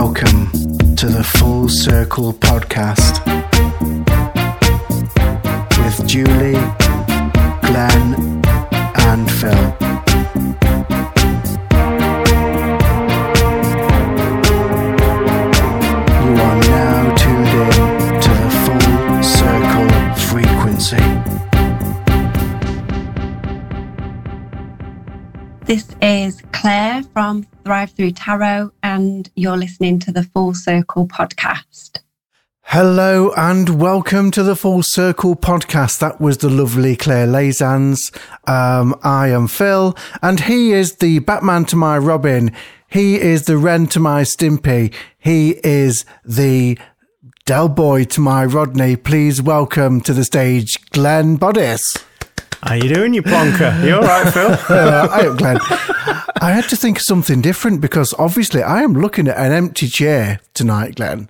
Welcome to the Full Circle podcast with Julie, Glenn, and Phil. You are now tuned in to the Full Circle frequency. This is Claire from Thrive Through Tarot, and you're listening to the Full Circle podcast. Hello and welcome to the Full Circle podcast. That was the lovely Claire Lazans. Um, I am Phil, and he is the Batman to my Robin. He is the Ren to my Stimpy. He is the Del Boy to my Rodney. Please welcome to the stage Glenn Bodis. How you doing, you plonker? You all right, Phil? Uh, I am Glenn. I had to think of something different because obviously I am looking at an empty chair tonight, Glenn.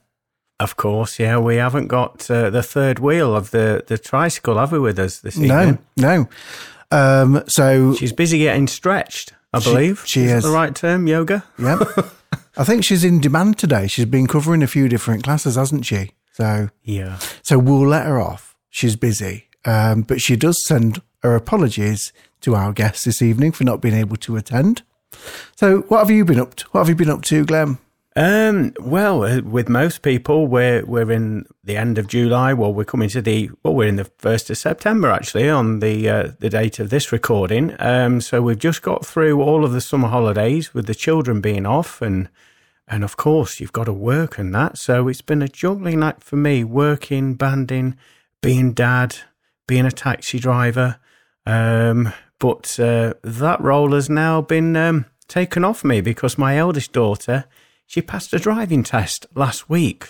of course, yeah. We haven't got uh, the third wheel of the, the tricycle, have we, with us this evening? no. No. Um, so She's busy getting stretched, I believe. she is. that is. the right term, yoga? Yep. I think she's in demand today. She's been covering a few different classes, hasn't she? So, Yeah. so we'll let her off. She's busy. Um, but she does send her apologies to our guests this evening for not being able to attend. So, what have you been up to? What have you been up to, Glenn? Um, well, uh, with most people, we're we're in the end of July. Well, we're coming to the well, we're in the first of September actually on the uh, the date of this recording. Um, so we've just got through all of the summer holidays with the children being off, and and of course you've got to work and that. So it's been a juggling act for me, working, banding, being dad, being a taxi driver. Um, but uh, that role has now been um, taken off me because my eldest daughter she passed a driving test last week.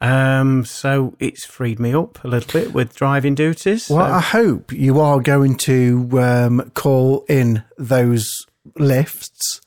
Um, so it's freed me up a little bit with driving duties. Well, So- I hope you are going to um, call in those lifts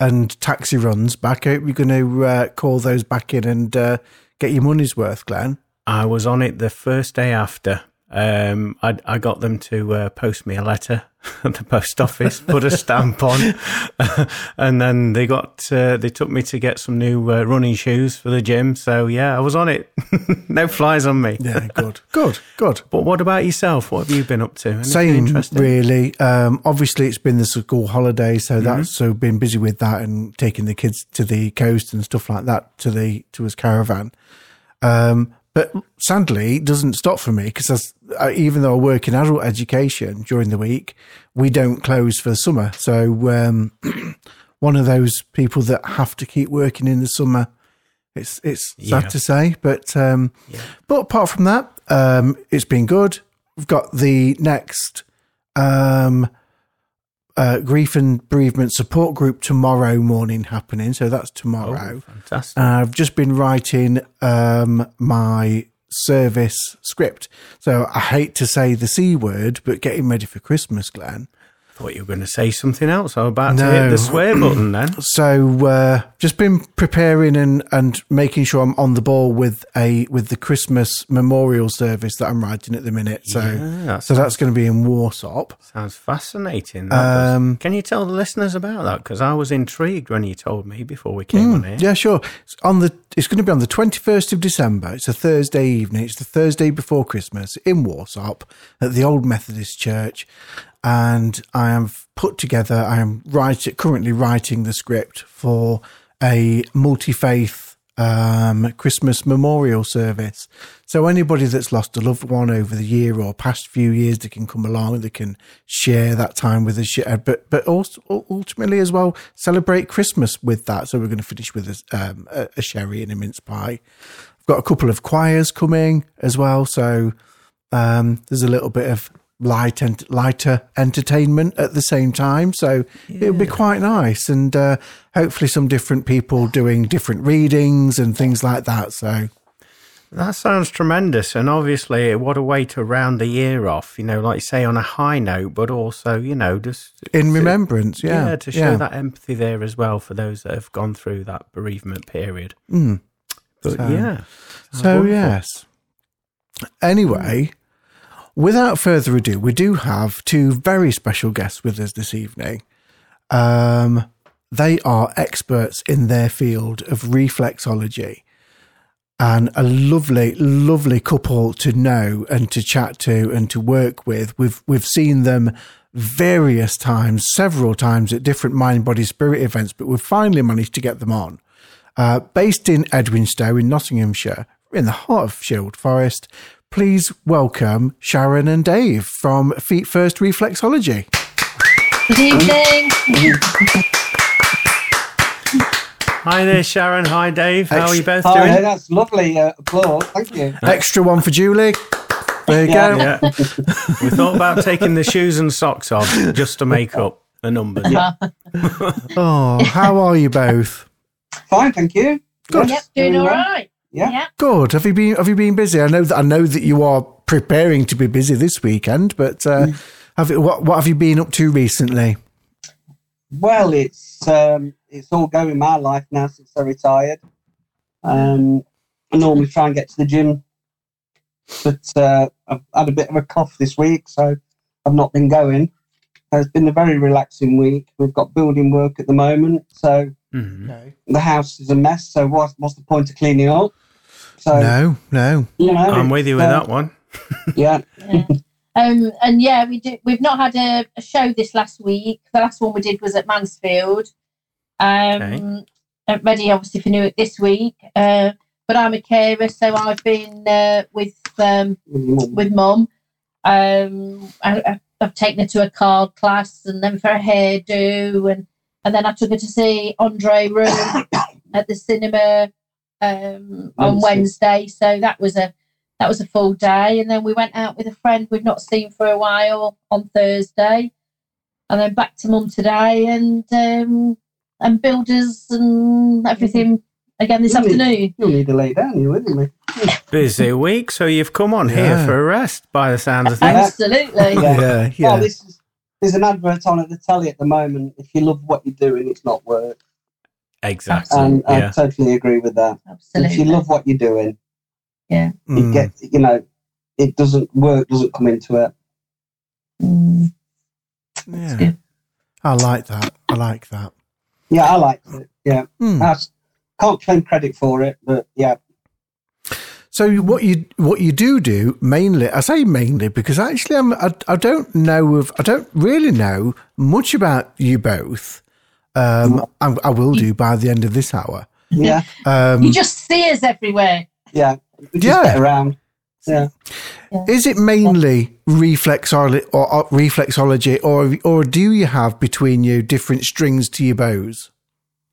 and taxi runs back. I hope you're going to uh, call those back in and uh, get your money's worth, Glenn. I was on it the first day after. Um, I, I got them to uh, post me a letter at the post office, put a stamp on, and then they got uh, they took me to get some new uh, running shoes for the gym. So yeah, I was on it. no flies on me. Yeah, good, good, good. But what about yourself? What have you been up to? Anything Same, interesting? really. Um, obviously, it's been the school holiday, so Mm-hmm. that's so been busy with that and taking the kids to the coast and stuff like that to the to his caravan. Um, but sadly, it doesn't stop for me because uh, even though I work in adult education during the week, we don't close for the summer. So um, one of those people that have to keep working in the summer. It's it's sad Yeah. to say, but um, but apart from that, um, it's been good. We've got the next um, uh, grief and bereavement support group tomorrow morning happening. So that's tomorrow. Fantastic. And I've just been writing um, my service script. So I hate to say the C word, but getting ready for Christmas, Glenn. Thought you were going to say something else. I'm about to hit the swear button then. So uh, just been preparing and, and making sure I'm on the ball with a with the Christmas memorial service that I'm writing at the minute. So Yeah, that so that's going to be in Warsop. Sounds fascinating. Um, Can you tell the listeners about that? Because I was intrigued when you told me before we came on here. Yeah, sure. It's on the it's going to be on the 21st of December. It's a Thursday evening. It's the Thursday before Christmas in Warsop at the Old Methodist Church. And I have put together, I am currently writing the script for a multi faith um, Christmas memorial service. So anybody that's lost a loved one over the year or past few years, they can come along, they can share that time with us, uh, but but also ultimately as well celebrate Christmas with that. So we're going to finish with a, um, a, a sherry and a mince pie. I've got a couple of choirs coming as well, so um, there's a little bit of light and lighter entertainment at the same time. So it would be quite nice, and uh, hopefully some different people doing different readings and things like that. So That sounds tremendous. And obviously, what a way to round the year off, you know, like you say, on a high note, but also, you know, just. in remembrance, yeah, Yeah, to show that empathy there as well for those that have gone through that bereavement period. Mm. But So- yeah. So wonderful. yes. Anyway, without further ado, we do have two very special guests with us this evening. Um, they are experts in their field of reflexology and a lovely, lovely couple to know and to chat to and to work with. We've we've seen them various times, several times at different mind, body, spirit events, but we've finally managed to get them on. Uh, based in Edwinstowe in Nottinghamshire, in the heart of Sherwood Forest, please welcome Sharon and Dave from Feet First Reflexology. Good evening. Hi there, Sharon. Hi, Dave. How are you both Hi, doing? that's lovely uh, applause. Thank you. Extra one for Julie. There you Yeah. go. Yeah. we thought about taking the shoes and socks off just to make up the numbers. Oh, how are you both? Fine, thank you. Good. Yep, doing all right. Yeah. Yep. Good. Have you been Have you been busy? I know that I know that you are preparing to be busy this weekend, but uh, have you, what What have you been up to recently? Well, it's um, it's all going my life now since I retired. Um, I normally try and get to the gym, but uh, I've had a bit of a cough this week, so I've not been going. It's been a very relaxing week. We've got building work at the moment, so Mhm. the house is a mess. So what's what's the point of cleaning up? So No, no. you know, I'm with you with uh, that one. Yeah, Yeah. um, and yeah, we do. We've not had a, a show this last week. The last one we did was at Mansfield. Um, Okay. uh, ready obviously for Newark this week. Uh, but I'm a carer, so I've been uh, with um, with mum. Um, I, I- I've taken her to a card class and then for a hairdo, and and then I took her to see André Rieu at the cinema um, on Wednesday. Wednesday. So that was a that was a full day, and then we went out with a friend we've not seen for a while on Thursday, and then back to mum today, and um, and builders and everything again this Really? afternoon. You'll need to lay down, you wouldn't you? Busy week, so you've come on here Yeah. for a rest by the sounds of things. Absolutely. Yeah. Yeah, yeah. Oh, this is there's an advert on at the telly at the moment. If you love what you're doing, it's not work. Exactly. And I totally agree with that. Absolutely. If you love what you're doing, yeah, it get you know, it doesn't work doesn't come into it. Mm. yeah. I like that. I like that. Yeah, I like it. Yeah, Mm. I s- can't claim credit for it, but yeah, So what you what you do do mainly, I say mainly because actually I'm, I I don't know of I don't really know much about you both. Um, I, I will do by the end of this hour. yeah, Um, You just see us everywhere. yeah. We just Yeah. get around. Yeah. is it mainly reflexology or, or reflexology, or or do you have between you different strings to your bows?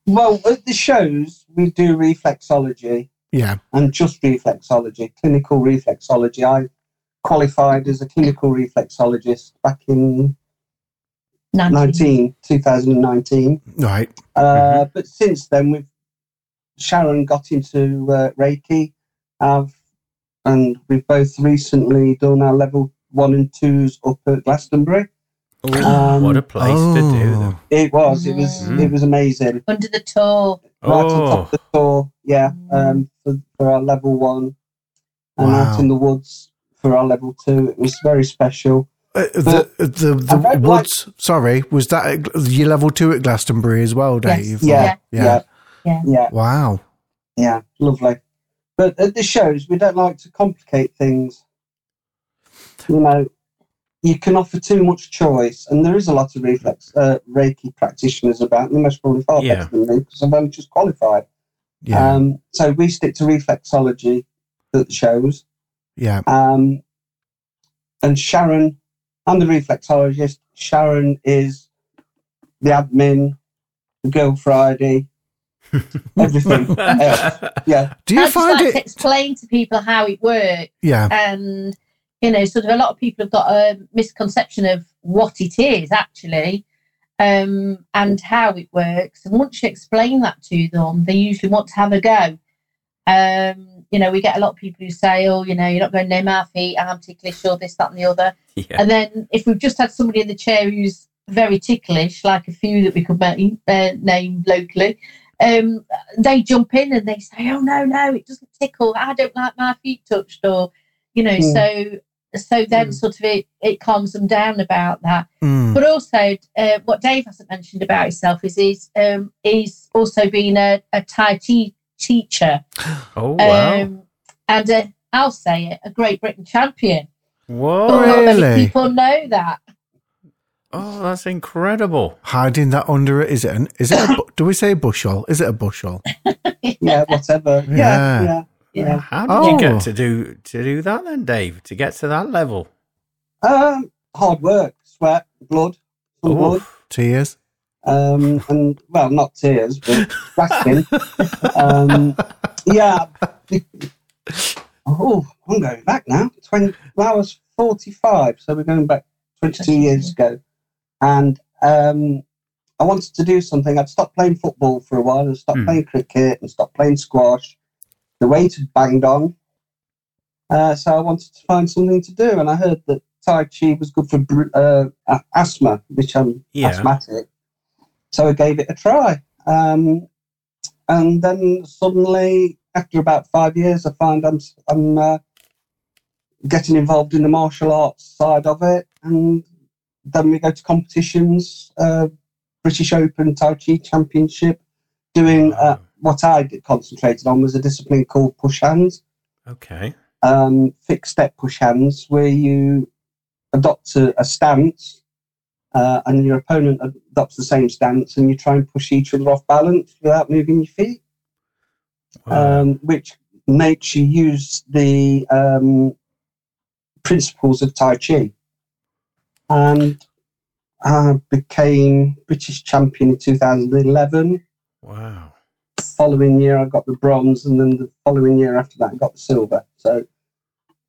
Well, at the shows we do reflexology Yeah, and just reflexology, clinical reflexology. I qualified as a clinical reflexologist back in 19, 2019. right. Uh, But since then, we've Sharon got into uh, Reiki, I've, and we've both recently done our level one and twos up at Glastonbury. Ooh, Um, what a place to do them. It was, it was, Mm. it was amazing. Under the Tor. Right on top Oh, of the Tor, yeah, um, for, for our level one, and Wow. out in the woods for our level two. It was very special. Uh, the the the read, woods. Sorry, was that your level two at Glastonbury as well, Yes. Dave? Yeah, yeah. yeah, Yeah. yeah, Wow. yeah, lovely. But at the shows, we don't like to complicate things. You know, you can offer too much choice, and there is a lot of reflex uh, Reiki practitioners about. And they must probably far Yeah. better than me because I've only just qualified. Yeah. Um, so we stick to reflexology at the shows. yeah. Um, and Sharon, I'm the reflexologist. Sharon is the admin, the Girl Friday, everything else. Yeah, Do you I just find like to it? explain to people how it works, Yeah. and you know, sort of a lot of people have got a misconception of what it is actually, um, and how it works. And once you explain that to them, they usually want to have a go. Um, you know, we get a lot of people who say, "Oh, you know, you're not going to name our feet. I'm ticklish, or this, that, and the other." yeah. And then if we've just had somebody in the chair who's very ticklish, like a few that we could uh, name locally, um, they jump in and they say, "Oh no, no, it doesn't tickle. I don't like my feet touched," or you know. Mm. So so then Mm. sort of it, it calms them down about that. Mm. But also, uh, what Dave hasn't mentioned about himself is he's um, he's also been a, a Tai Chi teacher, Oh wow! um, and a, I'll say it, a Great Britain champion. Whoa! But not Really? many people know that. Oh, that's incredible. Hiding that under it. Is it? An, is it? A, do we say bushel? Is it a bushel? Yeah, whatever. Yeah. Yeah, yeah. Yeah. How did you Oh. get to do to do that then, Dave? To get to that level? Um, hard work, sweat, blood, some blood, Tears. um, and well, not tears, but grasping. um, yeah. Oh, I'm going back now. Twenty. Well, I was forty-five, so we're going back twenty-two years ago, and um, I wanted to do something. I'd stopped playing football for a while, and stopped Hmm. playing cricket, and stopped playing squash. The weight had banged on, uh, so I wanted to find something to do, and I heard that Tai Chi was good for uh, asthma, which I'm Yeah. asthmatic. So I gave it a try. Um, and then suddenly, after about five years, I find I'm, I'm uh, getting involved in the martial arts side of it. And then we go to competitions, uh, British Open Tai Chi Championship, doing uh, what I concentrated on was a discipline called push hands Okay. um, fixed step push hands where you adopt a, a stance uh, and your opponent adopts the same stance and you try and push each other off balance without moving your feet, Wow. um, which makes you use the um, principles of Tai Chi. And I became British champion in 2011 wow. Following year I got the bronze, and then the following year after that I got the silver. So,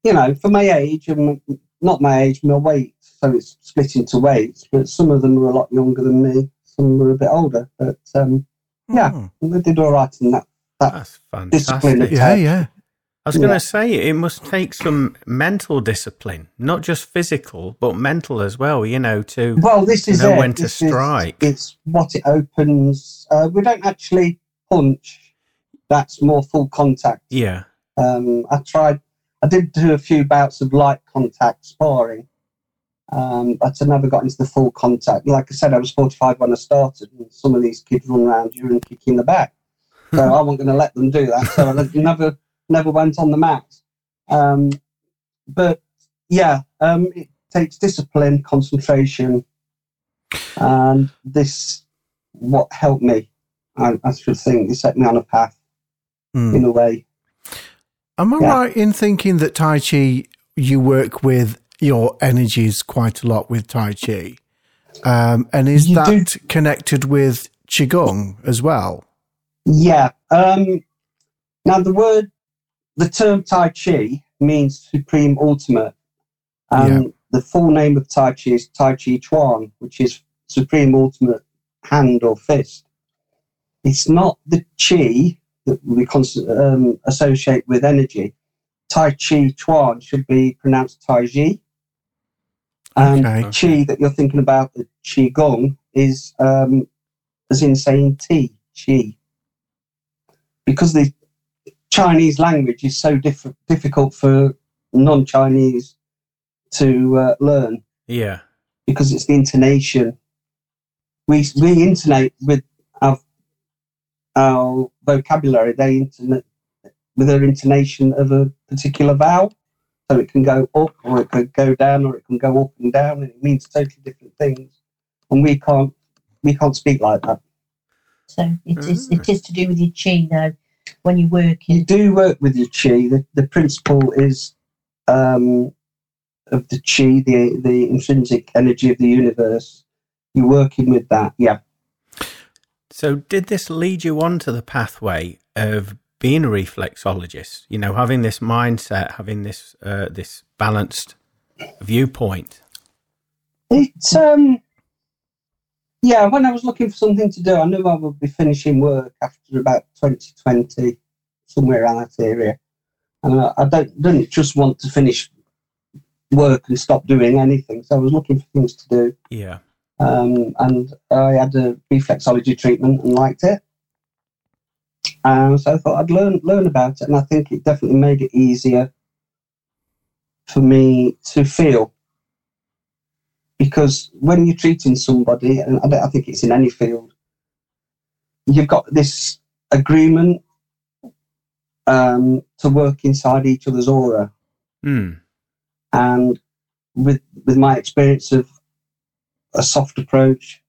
you know, for my age and not my age, my weight, so it's split into weights. But some of them were a lot younger than me, some were a bit older. But um, Yeah. Mm. they did all right in that. That's Discipline. fantastic. Yeah, yeah. I was going to say it must take some mental discipline, not just physical, but mental as well. You know, to Well, this To is know it. when to This is- strike. it's what it opens. Uh, we don't actually punch. That's more full contact. yeah, Um, I tried. I did do a few bouts of light contact sparring, um, but I never got into the full contact. Like I said, I was 45 when I started, and some of these kids run around you and kick you in the back. So I wasn't going to let them do that. So I never, never went on the mat. Um, but yeah, um, it takes discipline, concentration, and this what helped me. I, I should think it set me on a path Mm. in a way. Am I Yeah. right in thinking that Tai Chi, you work with your energies quite a lot with Tai Chi? Um, and is You that connected with Qigong as well? Yeah. Um, now, the word, the term Tai Chi means supreme ultimate. And the full name of Tai Chi is Tai Chi Chuan, which is supreme ultimate hand or fist. It's not the Chi that we cons- um, associate with energy. Tai Chi Chuan should be pronounced Tai Chi. And Okay. Chi that you're thinking about, the Qi Gong, is um, as in saying tea, Qi because the Chinese language is so diff- difficult for non-Chinese to uh, learn yeah, because it's the intonation. We we intonate with our our vocabulary. They intonate with their intonation of a particular vowel, so it can go up or it can go down or it can go up and down, and it means totally different things. And we can't we can't speak like that. So it is Mm. it is to do with your chi though when you work. working. you do work with your chi. The, the principle is um, of the chi, the the intrinsic energy of the universe. You're working with that, yeah. So, did this lead you onto the pathway of being a reflexologist? You know, having this mindset, having this uh, this balanced viewpoint. It's um, yeah. When I was looking for something to do, I knew I would be finishing work after about 2020, somewhere around that area, and I, I don't didn't just want to finish work and stop doing anything. So I was looking for things to do. Yeah, um, and I had a reflexology treatment and liked it. Um, so I thought I'd learn learn about it, and I think it definitely made it easier for me to feel. Because when you're treating somebody, and I, I think it's in any field, you've got this agreement um, to work inside each other's aura. Hmm. And with with my experience of a soft approach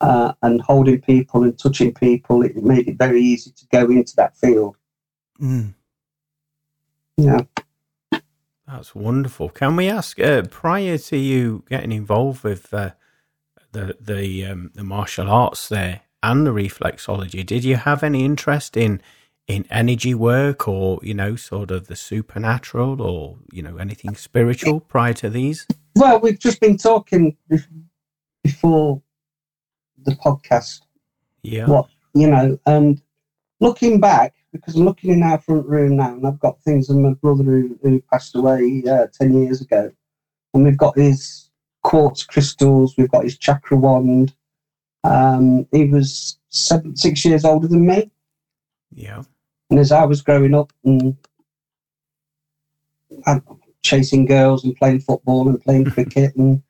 uh, and holding people and touching people, it made it very easy to go into that field. Mm. Yeah. That's wonderful. Can we ask, uh, prior to you getting involved with uh, the the um, the martial arts there and the reflexology, did you have any interest in in energy work or you know sort of the supernatural or you know anything spiritual prior to these? Well, we've just been talking before the podcast, Yeah. what you know, and looking back because I'm looking in our front room now, and I've got things of my brother who, who passed away uh, ten years ago, and we've got his quartz crystals, we've got his chakra wand. Um, he was seven, six years older than me, Yeah. and as I was growing up and and chasing girls and playing football and playing cricket and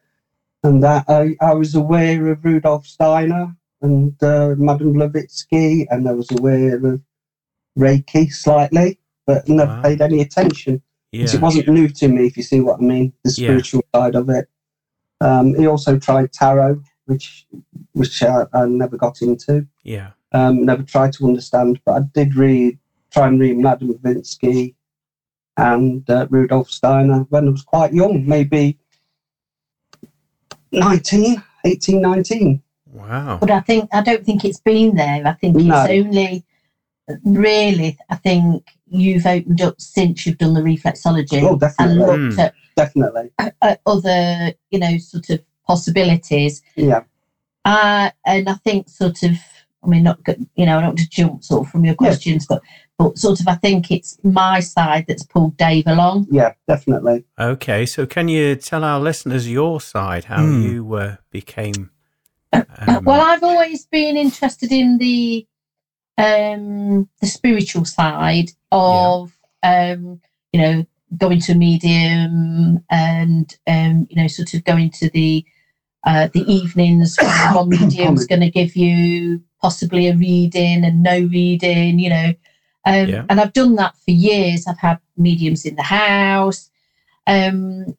and that I, I was aware of Rudolf Steiner and uh, Madame Blavatsky and I was aware of Reiki slightly, but never Wow. paid any attention. Yeah. It wasn't new to me, if you see what I mean, the Yeah. spiritual side of it. Um, he also tried tarot, which which I, I never got into. Yeah. Um, never tried to understand, but I did read, try and read Madame Blavatsky and uh, Rudolf Steiner when I was quite young, maybe 19, 18, 19. Wow. But I think I don't think it's been there. I think No. it's only really. I think you've opened up since you've done the reflexology Oh, and definitely. looked Mm. Definitely. at, at other, you know, sort of possibilities. Yeah. Uh, and I think sort of, I mean, not you know, I don't want to jump sort of from your Yeah. questions, but but sort of, I think it's my side that's pulled Dave along. Yeah, definitely. Okay. So can you tell our listeners your side how Hmm. you uh, became? Uh, Um, well, I've always been interested in the um, the spiritual side of um, you know going to a medium and um, you know sort of going to the uh, the evenings when one medium's going to give you possibly a reading and no reading, you know. Um, Yeah. And I've done that for years. I've had mediums in the house. Um,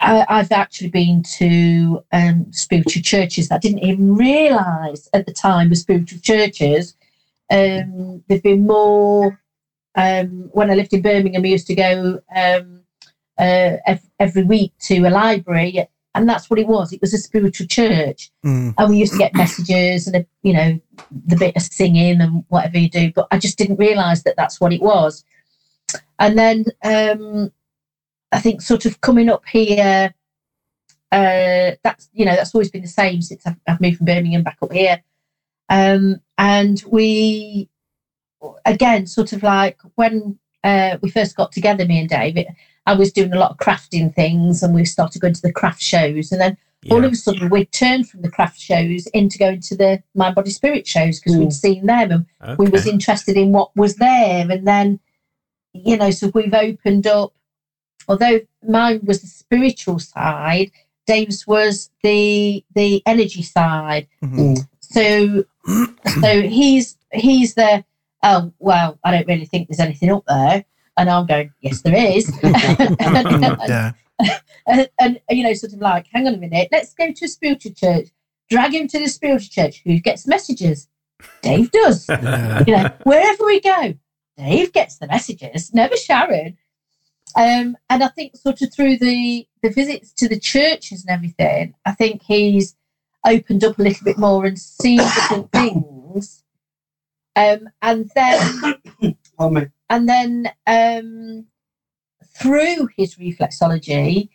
I, I've actually been to um, spiritual churches that I didn't even realise at the time were spiritual churches. Um, they've been more. Um, when I lived in Birmingham, we used to go um, uh, every week to a library, and that's what it was. It was a spiritual church, Mm. and we used to get messages and a, you know the bit of singing and whatever you do. But I just didn't realise that that's what it was. And then um, I think sort of coming up here, uh, that's you know that's always been the same since I've, I've moved from Birmingham back up here, um, and we again sort of like when uh, we first got together, me and David, I was doing a lot of crafting things, and we started going to the craft shows, and then all of a sudden we'd turned from the craft shows into going to the mind body spirit shows because we'd seen them and Okay. we was interested in what was there. And then you know so we've opened up although mine was the spiritual side dave's was the the energy side. Mhm. so so he's he's the oh well i don't really think there's anything up there and i'm going yes there is yeah. and, and you know, sort of like, hang on a minute, let's go to a spiritual church. Drag him to the spiritual church. Who gets messages? Dave does. You know, wherever we go, Dave gets the messages. Never Sharon. Um, and I think sort of through the the visits to the churches and everything, I think he's opened up a little bit more and seen different things. Um, and then Me. and then um, through his reflexology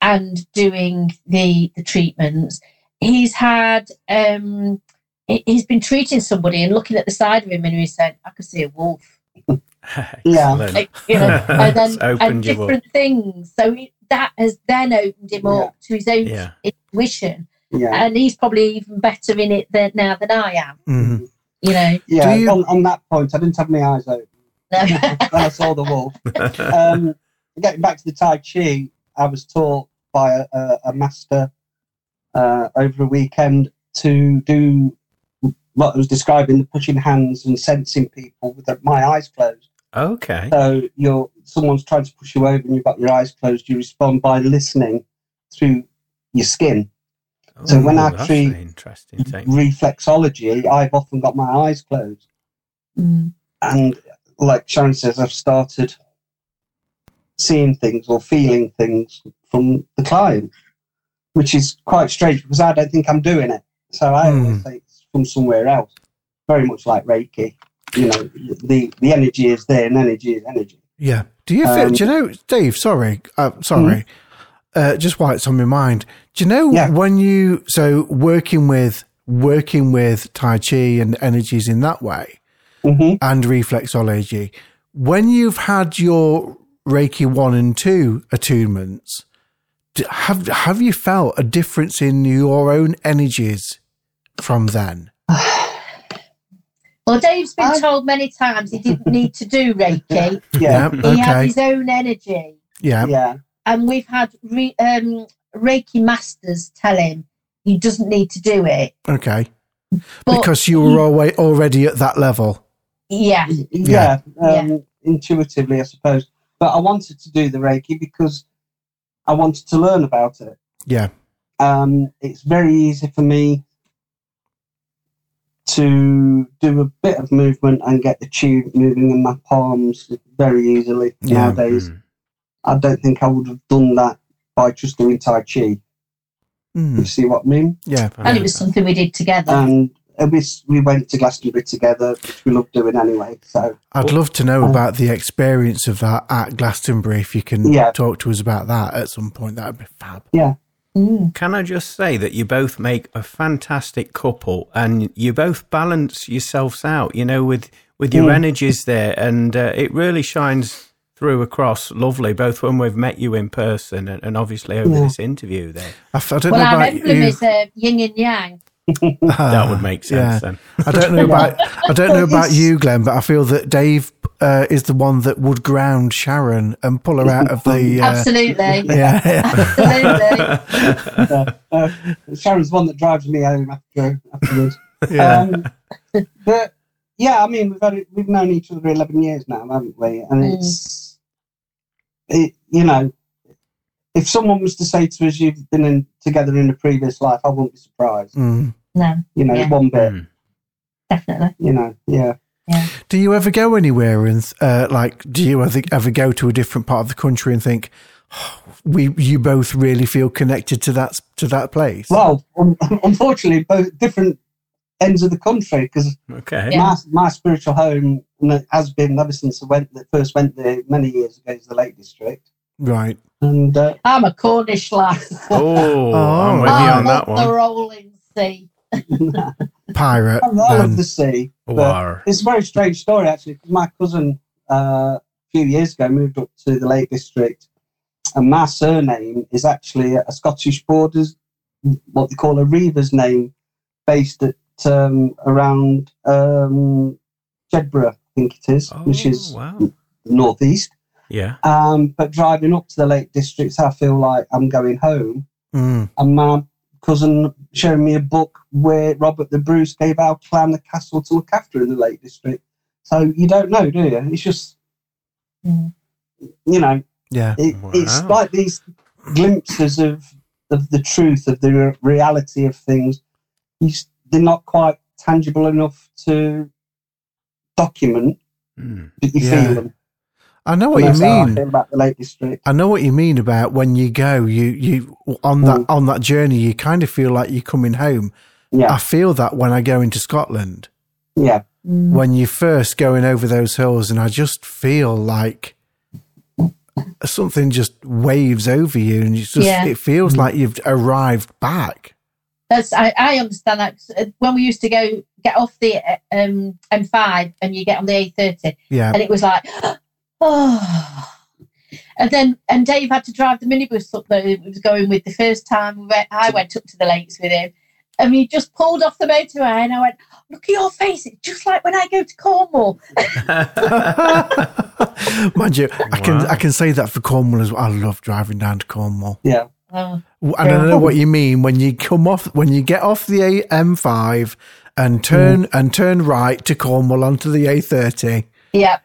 and doing the the treatments, he's had um, he- he's been treating somebody and looking at the side of him, and he said, "I could see a wolf," yeah, like, you know, and then and different things. So he, that has then opened him up to his own Yeah. intuition, Yeah. and he's probably even better in it than, now than I am. Mhm. You know, Yeah. You- On, on that point, I didn't have my eyes open No. when I saw the wolf. Um, getting back to the Tai Chi, I was taught by a, a, a master uh, over a weekend to do what I was describing, the pushing hands and sensing people with the, my eyes closed. Okay. So you're someone's trying to push you over and you've got your eyes closed. You respond by listening through your skin. so when I treat interesting thing. Reflexology, I've often got my eyes closed. Mm. and like Sharon says, I've started seeing things or feeling things from the client, which is quite strange because I don't think I'm doing it. So I always think it's from somewhere else. Very much like Reiki. You know, the the energy is there, and energy is energy. Yeah. Do you feel? Um, do you know, Dave? Sorry, uh, sorry. Uh, just while it's on my mind, do you know Yeah. when you so working with working with Tai Chi and energies in that way hmm and reflexology, when you've had your Reiki one and two attunements, have have you felt a difference in your own energies from then? Well, Dave's been I- told many times he didn't need to do Reiki. Yeah, He had his own energy. Yeah. yeah, And we've had re- um, Reiki masters tell him he doesn't need to do it. Okay. But Because you were alwa- already at that level. Yeah. yeah, um, intuitively, I suppose. But I wanted to do the Reiki because I wanted to learn about it. Yeah. um, it's very easy for me to do a bit of movement and get the tube moving in my palms very easily Yeah. nowadays. Mm. I don't think I would have done that by just doing Tai Chi. Mm, You see what I mean? yeah. And it was something we did together. And we, we went to Glastonbury together, which we love doing anyway. So, I'd love to know about the experience of that at Glastonbury. If you can Yeah. talk to us about that at some point, that would be fab. Mm. Can I just say that you both make a fantastic couple, and you both balance yourselves out. You know, with with your Mm. energies there, and uh, it really shines through across lovely. Both when we've met you in person, and, and obviously over Yeah. this interview there. I, I don't Well, know our about emblem you. is uh, yin and yang. That would make sense yeah. then. I don't know about I don't know about you, Glenn, but I feel that Dave uh, is the one that would ground Sharon and pull her out of the. Uh, Absolutely. yeah, yeah, Absolutely. uh, Sharon's the one that drives me home after afterwards. yeah. Um, but yeah, I mean, we've had, we've known each other eleven years now, haven't we? And Mm. it's, it, you know, if someone was to say to us, "You've been in, together in a previous life," I wouldn't be surprised. Mm. No, You know, Yeah. one bit. Mm. definitely. You know, yeah. Do you ever go anywhere and uh, like? Do you ever, ever go to a different part of the country and think "Oh, we you both really feel connected to that to that place? Well, un- unfortunately, both different ends of the country because Okay. Yeah. my my spiritual home has been ever since I went first went there many years ago is the Lake District, right. and uh, I'm a Cornish lad. Oh, I'm Oh, with you I on that love the one. rolling sea. Pirate. I love then. the sea. but War. It's a very strange story actually because my cousin uh, a few years ago moved up to the Lake District, and my surname is actually a Scottish borders, what they call a Reiver's name, based at um, around um, Jedburgh, I think it is, which Oh, is wow. the northeast. Yeah. Um, but driving up to the Lake District, I feel like I'm going home. Mm. And my cousin showed me a book where Robert the Bruce gave Al Clan the castle to look after in the Lake District. So you don't know, do you? It's just, you know, Yeah. it, it's like these glimpses of, of the truth, of the re- reality of things. You, they're not quite tangible enough to document, Mm. but you Yeah. feel them. I know what And you that's I mean. feel about Lake District. I know what you mean about when you go, you you on that Mm. on that journey, you kind of feel like you're coming home. Yeah. I feel that when I go into Scotland, yeah, Mm. when you first going over those hills, and I just feel like something just waves over you, and it's just Yeah. it feels like you've arrived back. That's I, I understand that 'cause, uh, when we used to go get off the uh, um, M5 and you get on the A30 Yeah, and it was like oh and then and Dave had to drive the minibus up that he was going with the first time I went up to the lakes with him and we just pulled off the motorway, and I went, "Look at your face! It's just like when I go to Cornwall." Mind you, I can Wow. I can say that for Cornwall as well. I love driving down to Cornwall. Yeah. Oh, And I know what you mean when you come off when you get off the M5 and turn mm. and turn right to Cornwall onto the A30. yeah,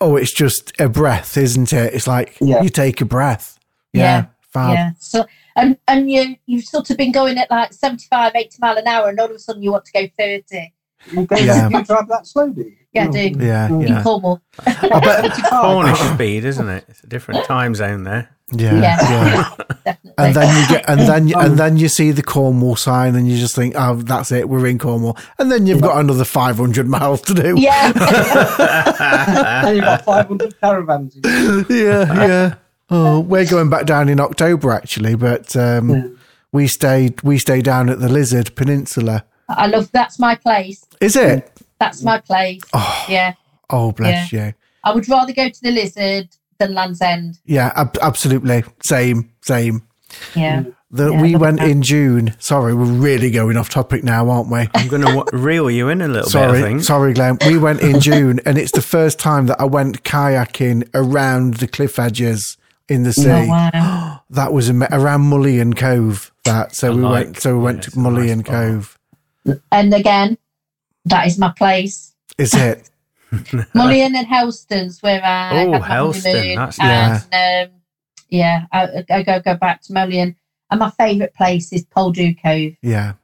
Oh, it's just a breath, isn't it? It's like Yeah. you take a breath. Yeah, Yeah. fab. yeah. So, and and you you've sort of been going at like 75, 80 mile an hour, and all of a sudden you want to go thirty. You, go, Yeah. you drive that slow, do you? Yeah, I do. yeah, Mm. In yeah. Cornwall. I bet, Cornish speed, isn't it? It's a different time zone there. Yeah, Yeah. yeah. And then you get, and then, Um, and then you see the Cornwall sign, and you just think, "Oh, that's it, we're in Cornwall." And then you've got another five hundred miles to do. yeah. and you've got 500 caravans. In. yeah, yeah. Oh, we're going back down in October actually, but um, Yeah. we stayed we stayed down at the Lizard Peninsula. I love that's my place. Is it? That's my place. Oh, Yeah. oh bless you. I would rather go to the lizard than Land's End. Yeah, ab- absolutely. Same, same. Yeah. The, Yeah, we went that. in June. Sorry, we're really going off topic now, aren't we? I'm going to w- reel you in a little bit, I Sorry, think. sorry, Glenn. We went in June, and it's the first time that I went kayaking around the cliff edges in the sea. Oh wow. That was ama- around Mullion Cove. That so I we like- went. So we went yeah, to a nice Mullion. Cove. and again, that is my place. Is it? Mullion and Helston's where I Oh, Helston, that's and, um, yeah, I, I go go back to Mullion. And my favourite place is Poldhu Cove. Yeah.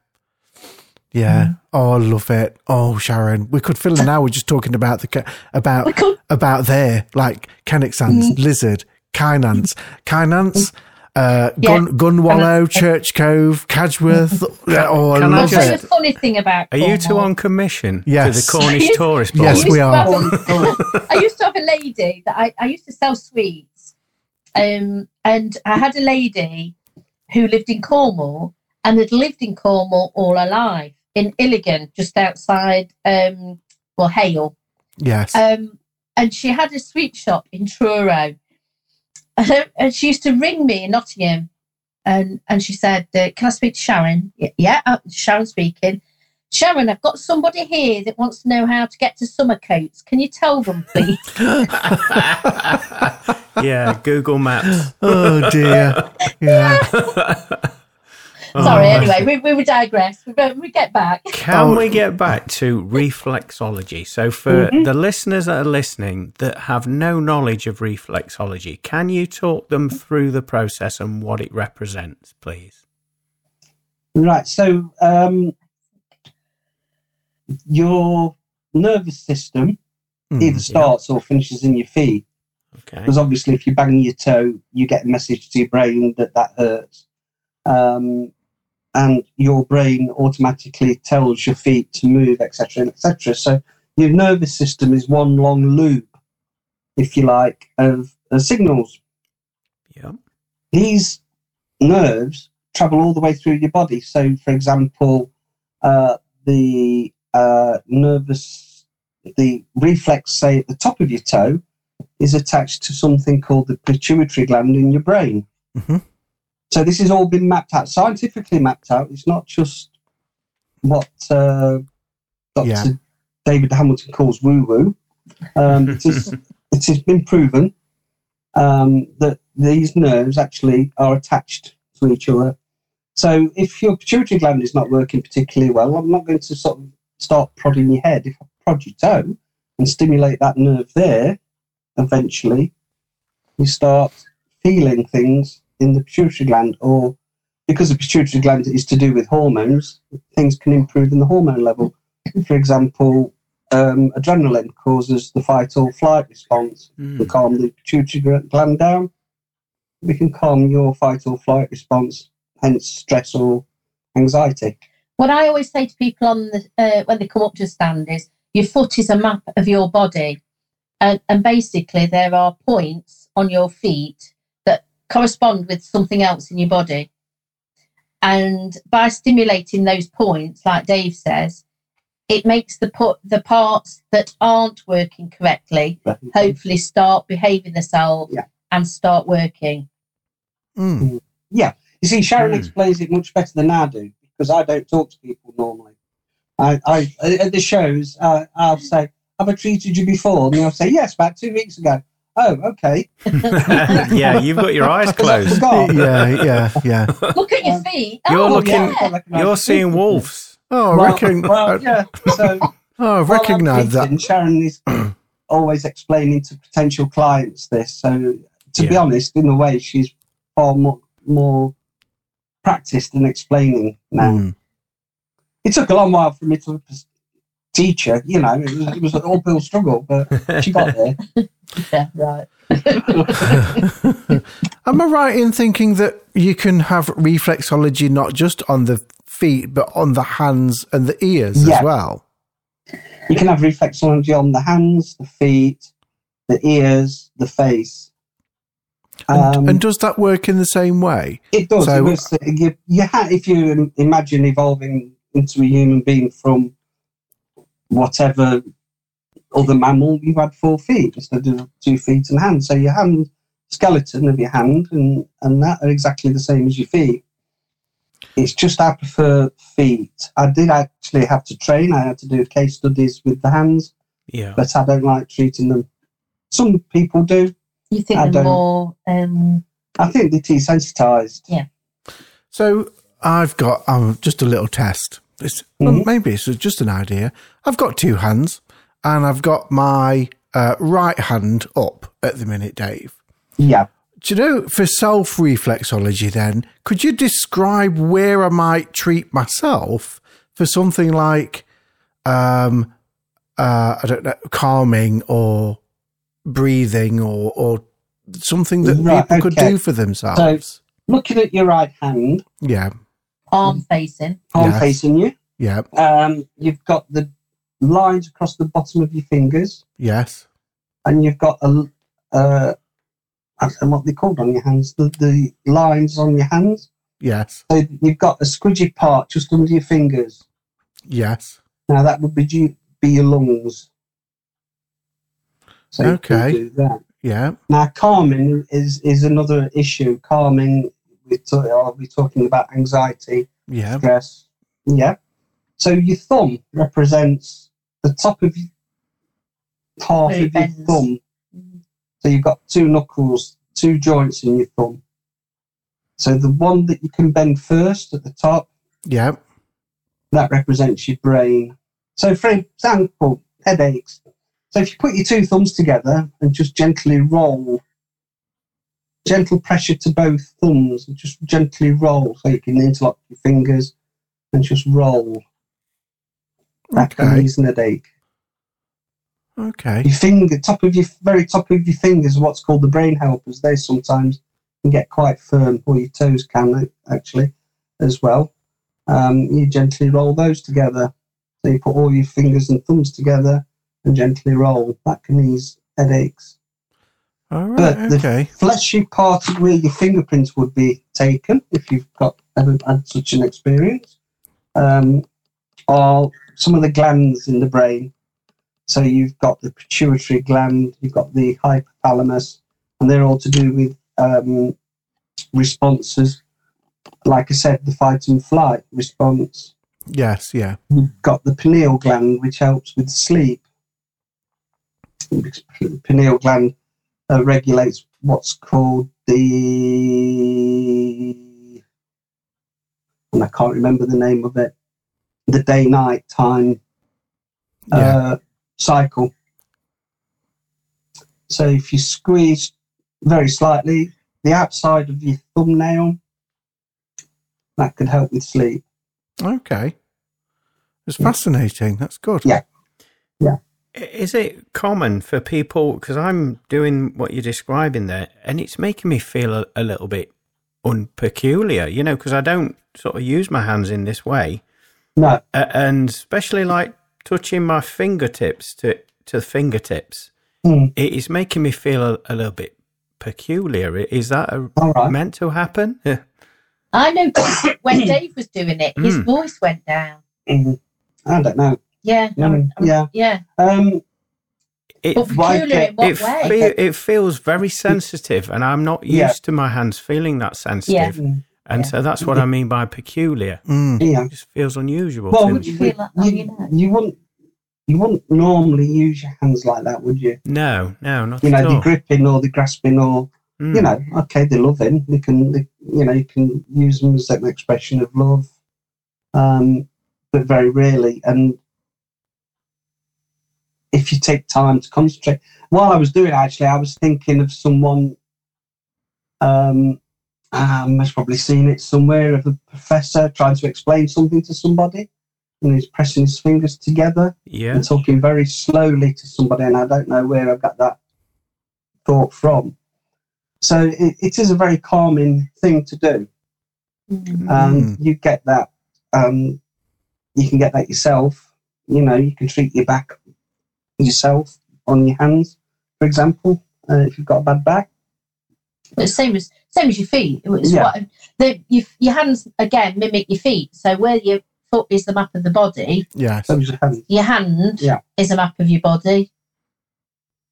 Yeah. Mm. Oh, I love it. Oh, Sharon, we could fill an hour just talking about the about about there, like Kennack Sands, Mm. Lizard, Kynance, Kynance, uh, Yeah. Gun, Gunwalloe, Yeah. Church Cove, Cadgwith. Yeah, oh, can I I'll love tell you a funny thing about Are you two on commission Yes. to the Cornish Yes. Tourist Yes, we are. have- I used to have a lady that I, I used to sell sweets. Um, and I had a lady who lived in Cornwall and had lived in Cornwall all her life in Illogan, just outside, um, well, Hayle. Yes. Um, and she had a sweet shop in Truro. and she used to ring me in Nottingham. And, and she said, uh, Can I speak to Sharon? Y- Yeah, uh, Sharon speaking. Sharon, I've got somebody here that wants to know how to get to Somercotes. Can you tell them, please? yeah, Google Maps. oh dear. Yeah. Sorry, Oh, anyway, we, we would digress. We, we get back. Can Oh. we get back to reflexology? So, for Mm-hmm. the listeners that are listening that have no knowledge of reflexology, can you talk them through the process and what it represents, please? Right. So um, your nervous system Mm. either starts or finishes in your feet. Okay. Because obviously, if you bang your toe, you get a message to your brain that that hurts. Um, and your brain automatically tells your feet to move, etc., etc. So your nervous system is one long loop, if you like, of, of signals. Yeah. These nerves travel all the way through your body. So, for example, uh, the uh, nervous, the reflex, say at the top of your toe, is attached to something called the pituitary gland in your brain. Mhm. So this has all been mapped out, scientifically mapped out. It's not just what uh, Dr. Yeah. David Hamilton calls woo-woo. Um, it, is, it has been proven um, that these nerves actually are attached to each other. So if your pituitary gland is not working particularly well, I'm not going to sort of start prodding your head. If I prod your toe and stimulate that nerve there, eventually you start feeling things in the pituitary gland or because the pituitary gland is to do with hormones, things can improve in the hormone level. For example, um, adrenaline causes the fight or flight response Hmm. to calm the pituitary gland down. We can calm your fight or flight response, hence stress or anxiety. What I always say to people on the uh, when they come up to stand is your foot is a map of your body, and, and basically there are points on your feet that correspond with something else in your body. And by stimulating those points, like Dave says, it makes the put the parts that aren't working correctly hopefully start behaving themselves Yeah. and start working. Mm. You see, Sharon Hmm. explains it much better than I do because I don't talk to people normally. I, I at the shows, uh, I'll say, "Have I treated you before?" And they'll say, "Yes, about two weeks ago." Oh, okay. yeah, you've got your eyes closed. Yeah, yeah, yeah. Look at your feet. You're oh, looking- yeah. You're seeing wolves. Oh, I Well, reckon. well, yeah. So oh, I while I'm recognise that. Sharon is always explaining to potential clients this. So, to be honest, in a way, she's far more, more practiced in explaining now. Mm. It took a long while for me to teach her. You know, it was, it was an uphill struggle, but she got there. Yeah, right. Am I right in thinking that you can have reflexology not just on the feet, but on the hands and the ears Yeah. as well? You can have reflexology on the hands, the feet, the ears, the face. And, Um, and does that work in the same way? It does. So- it was, you, you ha- if you imagine evolving into a human being from whatever other mammal, you had four feet instead of two feet and hands. So your hand skeleton of your hand and, and that are exactly the same as your feet. It's just I prefer feet. I did actually have to train. I had to do case studies with the hands, Yeah. but I don't like treating them. Some people do. You think I they're don't- more um, I think they're desensitized. Yeah. So I've got um, just a little test. It's, well, Mhm. maybe it's just an idea. I've got two hands, and I've got my uh, right hand up at the minute, Dave. Yeah. Do you know, for self reflexology, then, could you describe where I might treat myself for something like, um, uh, I don't know, calming or breathing or, or something that Right, people could do for themselves? So, Looking at your right hand, yeah, palm facing. palm Yes. facing you. yeah, Um, you've got the lines across the bottom of your fingers, yes, and you've got a, uh, I don't know what they're called on your hands. The, the lines on your hands. yes, So you've got a squidgy part just under your fingers. yes. Now that would be due, be your lungs. So Okay. Yeah, Now calming is is another issue. Calming, we're, ta- are we talking about anxiety? yeah, stress. Yeah. So your thumb represents the top of your half Where it of your bends. thumb. Mm-hmm. So you've got two knuckles, two joints in your thumb. So the one that you can bend first at the top, yeah, that represents your brain. So for example, headaches. So if you put your two thumbs together and just gently roll, gentle pressure to both thumbs, and just gently roll so you can interlock your fingers and just roll. That can Okay. ease an headache. okay, Your finger, top of your very top of your fingers, what's called the brain helpers. They sometimes can get quite firm, or your toes can actually, as well. Um, you gently roll those together. So you put all your fingers and thumbs together and gently roll. That can ease headaches. all But the- okay, Fleshy part of where your fingerprints would be taken, if you've got ever had such an experience, um, are some of the glands in the brain. So you've got the pituitary gland, you've got the hypothalamus, and they're all to do with um, responses. Like I said, the fight and flight response. yes, yeah, You've got the pineal gland, which helps with sleep. The pineal gland uh, regulates what's called the, and I can't remember the name of it, the day-night time yeah, uh, cycle. So if you squeeze very slightly the outside of your thumbnail, that could help with sleep. okay. It's fascinating. That's good. Yeah. Yeah. Is it common for people? Because I'm doing what you're describing there, and it's making me feel a, a little bit unpeculiar, you know, because I don't sort of use my hands in this way. No, Uh, and especially like touching my fingertips to, to fingertips, Hmm. it is making me feel a, a little bit peculiar. Is that a, all right. meant to happen? Yeah. I noticed when Dave was doing it, his Mm. voice went down. Mhm. I don't know. Yeah, Mm, I'm- I'm- yeah. yeah. Um, It, But peculiar get- in what it, way? fe- it feels very sensitive, and I'm not used Yeah. to my hands feeling that sensitive. Yeah. And Yeah. so that's what I mean by peculiar. Mm. Yeah. It just feels unusual Well, to would you feel that on you, you wouldn't you wouldn't normally use your hands like that, would you? No, no, not You at know, all. the gripping or the grasping or Mm. you know, okay, they're loving. You can, they, you know, you can use them as an expression of love, um, but very rarely. And if you take time to concentrate, while I was doing it, actually, I was thinking of someone. Um, um, I've probably seen it somewhere of a professor trying to explain something to somebody, and he's pressing his fingers together Yeah. and talking very slowly to somebody, and I don't know where I've got that thought from. So it, it is a very calming thing to do, Mm. and you get that. Um, you can get that yourself. You know, you can treat your back yourself on your hands, for example, uh, if you've got a bad back. But same as same as your feet. It was Yeah. what the your, your hands again mimic your feet. So where your foot is the map of the body, Yeah. So your hands. your hand Yeah. is a map of your body.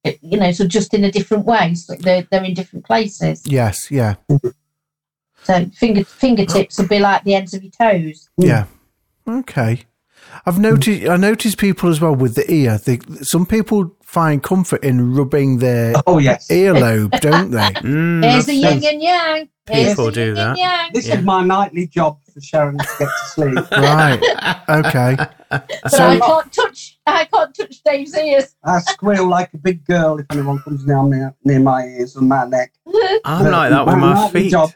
It- you know, so just in a different way. So they're they're in different places. Yes. Yeah. So finger fingertips would be like the ends of your toes. Mm. Yeah. Okay. I've noticed. I noticed people as well with the ear. They, some people find comfort in rubbing their Oh yes. earlobe, don't they? Mm, Here's the yin and yang. Here's People do that. yang. This Yeah. is my nightly job for Sharon to get to sleep. Right. Okay. But So- I can't touch. I can't touch Dave's ears. I squeal like a big girl if anyone comes near me, near my ears and my neck. I'm like that with My my feet. job.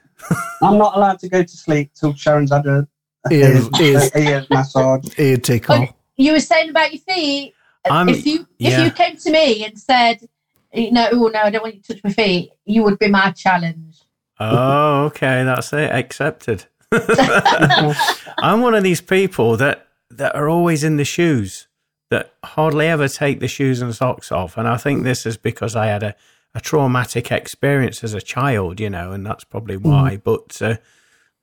I'm not allowed to go to sleep till Sharon's had a, a Ear- ear, ear massage. Ear tickle. Oh, you were saying about your feet. I'm- if you if you came to me and said, you know, oh no, I don't want you to touch my feet, you would be my challenge. Oh, okay, that's it. Accepted. I'm one of these people that that are always in the shoes that hardly ever take the shoes and socks off, and I think this is because I had a, a traumatic experience as a child, you know, and that's probably why. But uh,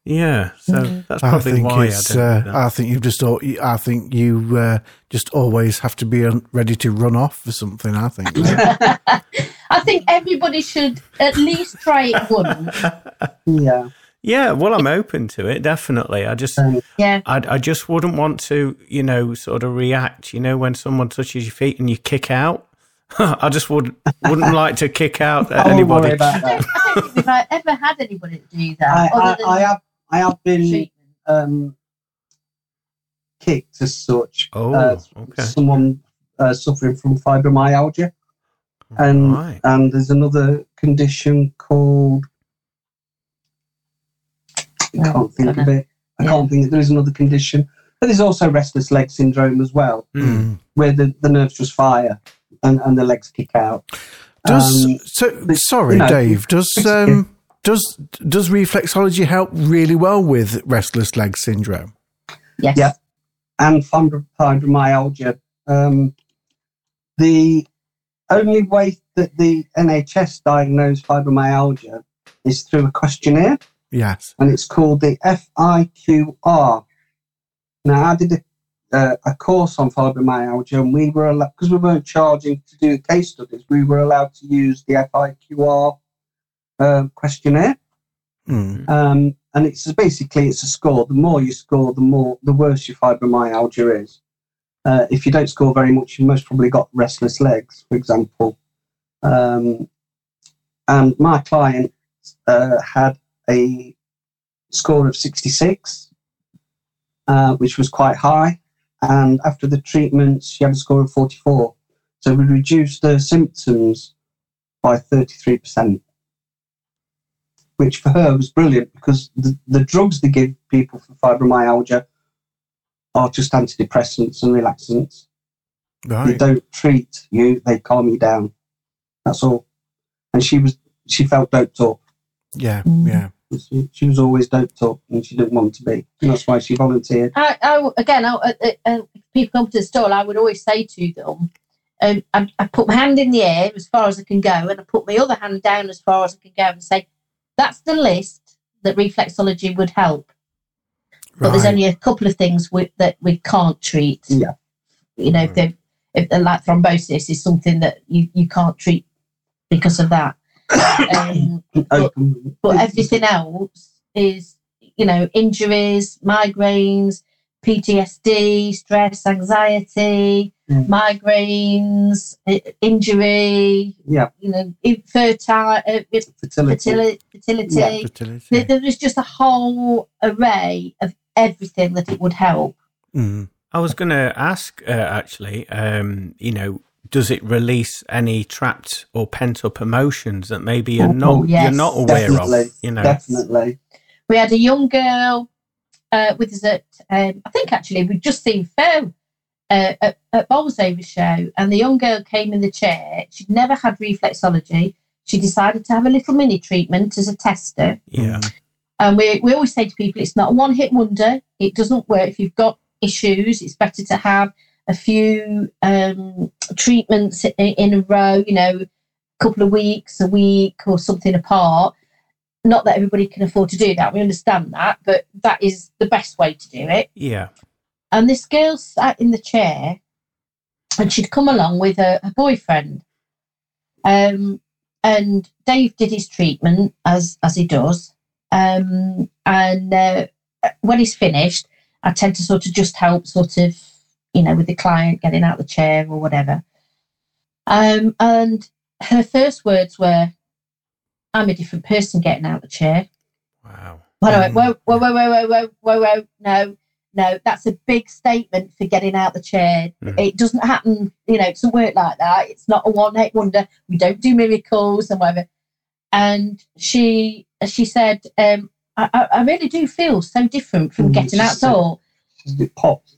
yeah, so that's I probably think why I it's. don't Uh, do. I think you've just. al- I think you uh, just always have to be ready to run off for something. I think. I think everybody should at least try it once. Yeah. yeah, well, I'm open to it. Definitely, I just. Um, Yeah. I, I just wouldn't want to, you know, sort of react. You know, when someone touches your feet and you kick out, I just would wouldn't like to kick out at anybody. worry I don't, I don't think we've uh, ever had anybody do that. I, I, than I have I have been um, kicked as such. Oh, uh, okay. Someone uh, suffering from fibromyalgia, and right. and there's another condition called I Oh, can't think of dunno. it. I Yeah. can't think. that There is another condition, but there's also restless leg syndrome as well, Mm. Where the, the nerves just fire and, and the legs kick out. Does Um, so? but, Sorry, you know, Dave. Does um does does reflexology help really well with restless leg syndrome? Yes. Yeah. and fibromyalgia. Um, the only way that the NHS diagnose fibromyalgia is through a questionnaire, Yes. and it's called the FIQR. Now, I did a, uh, a course on fibromyalgia, and we were allowed because we weren't charging to do case studies. We were allowed to use the FIQR uh, questionnaire. Mm. Um, and it's basically it's a score. The more you score, the more the worse your fibromyalgia is. Uh, if you don't score very much, you've most probably got restless legs, for example. Um, and my client uh, had a score of 66, uh, which was quite high. And after the treatment, she had a score of 44. So we reduced her symptoms by 33% which for her was brilliant because the, the drugs they give people for fibromyalgia are just antidepressants and relaxants. Right. They don't treat you; they calm you down. That's all. And she was she felt doped up. Yeah. Mm. Yeah. She, she was always doped up, and she didn't want to be. And that's why she volunteered. I, I again, I, uh, uh, if people come to the stall, I would always say to them, um, I, I put my hand in the air as far as I can go, and I put my other hand down as far as I can go, and say, "That's the list that reflexology would help." But there's only a couple of things we, that we can't treat. Yeah. You know, if they if they're like thrombosis is something that you, you can't treat because of that. Um, Open. but everything else is you know, injuries, migraines, PTSD, stress, anxiety, Mm. migraines, injury, Yeah, you know, infertile, uh, fertility. fertility. fertility. Yeah. Fertility. There, there was just a whole array of everything that it would help. Mm. I was going to ask, uh, actually, um, you know, does it release any trapped or pent up emotions that maybe you're Oh, not yes. you're not aware Definitely. of? You know, Definitely. We had a young girl uh, with us at, um, I think actually we'd just seen Phil uh, at, at Bolsover show, and the young girl came in the chair. She'd never had reflexology. She decided to have a little mini treatment as a tester. yeah, And we, we always say to people, it's not a one hit wonder. It doesn't work. If you've got issues, it's better to have a few um, treatments in, in a row, you know, a couple of weeks, a week, or something apart. Not that everybody can afford to do that. We understand that, but that is the best way to do it. yeah, And this girl sat in the chair and she'd come along with her, her boyfriend. Um, and Dave did his treatment as as he does. Um, and uh, when he's finished, I tend to sort of just help, sort of, you know, with the client getting out the chair or whatever. Um, and her first words were, "I'm a different person getting out of the chair." wow, And I went, whoa, whoa, whoa, whoa, whoa, whoa, whoa, whoa, no, no, that's a big statement for getting out the chair. Mhm. It doesn't happen, you know, it doesn't work like that. It's not a one hit wonder. We don't do miracles and whatever. And she she said, um, I, I I really do feel so different from Mm, getting out said- door. It pops.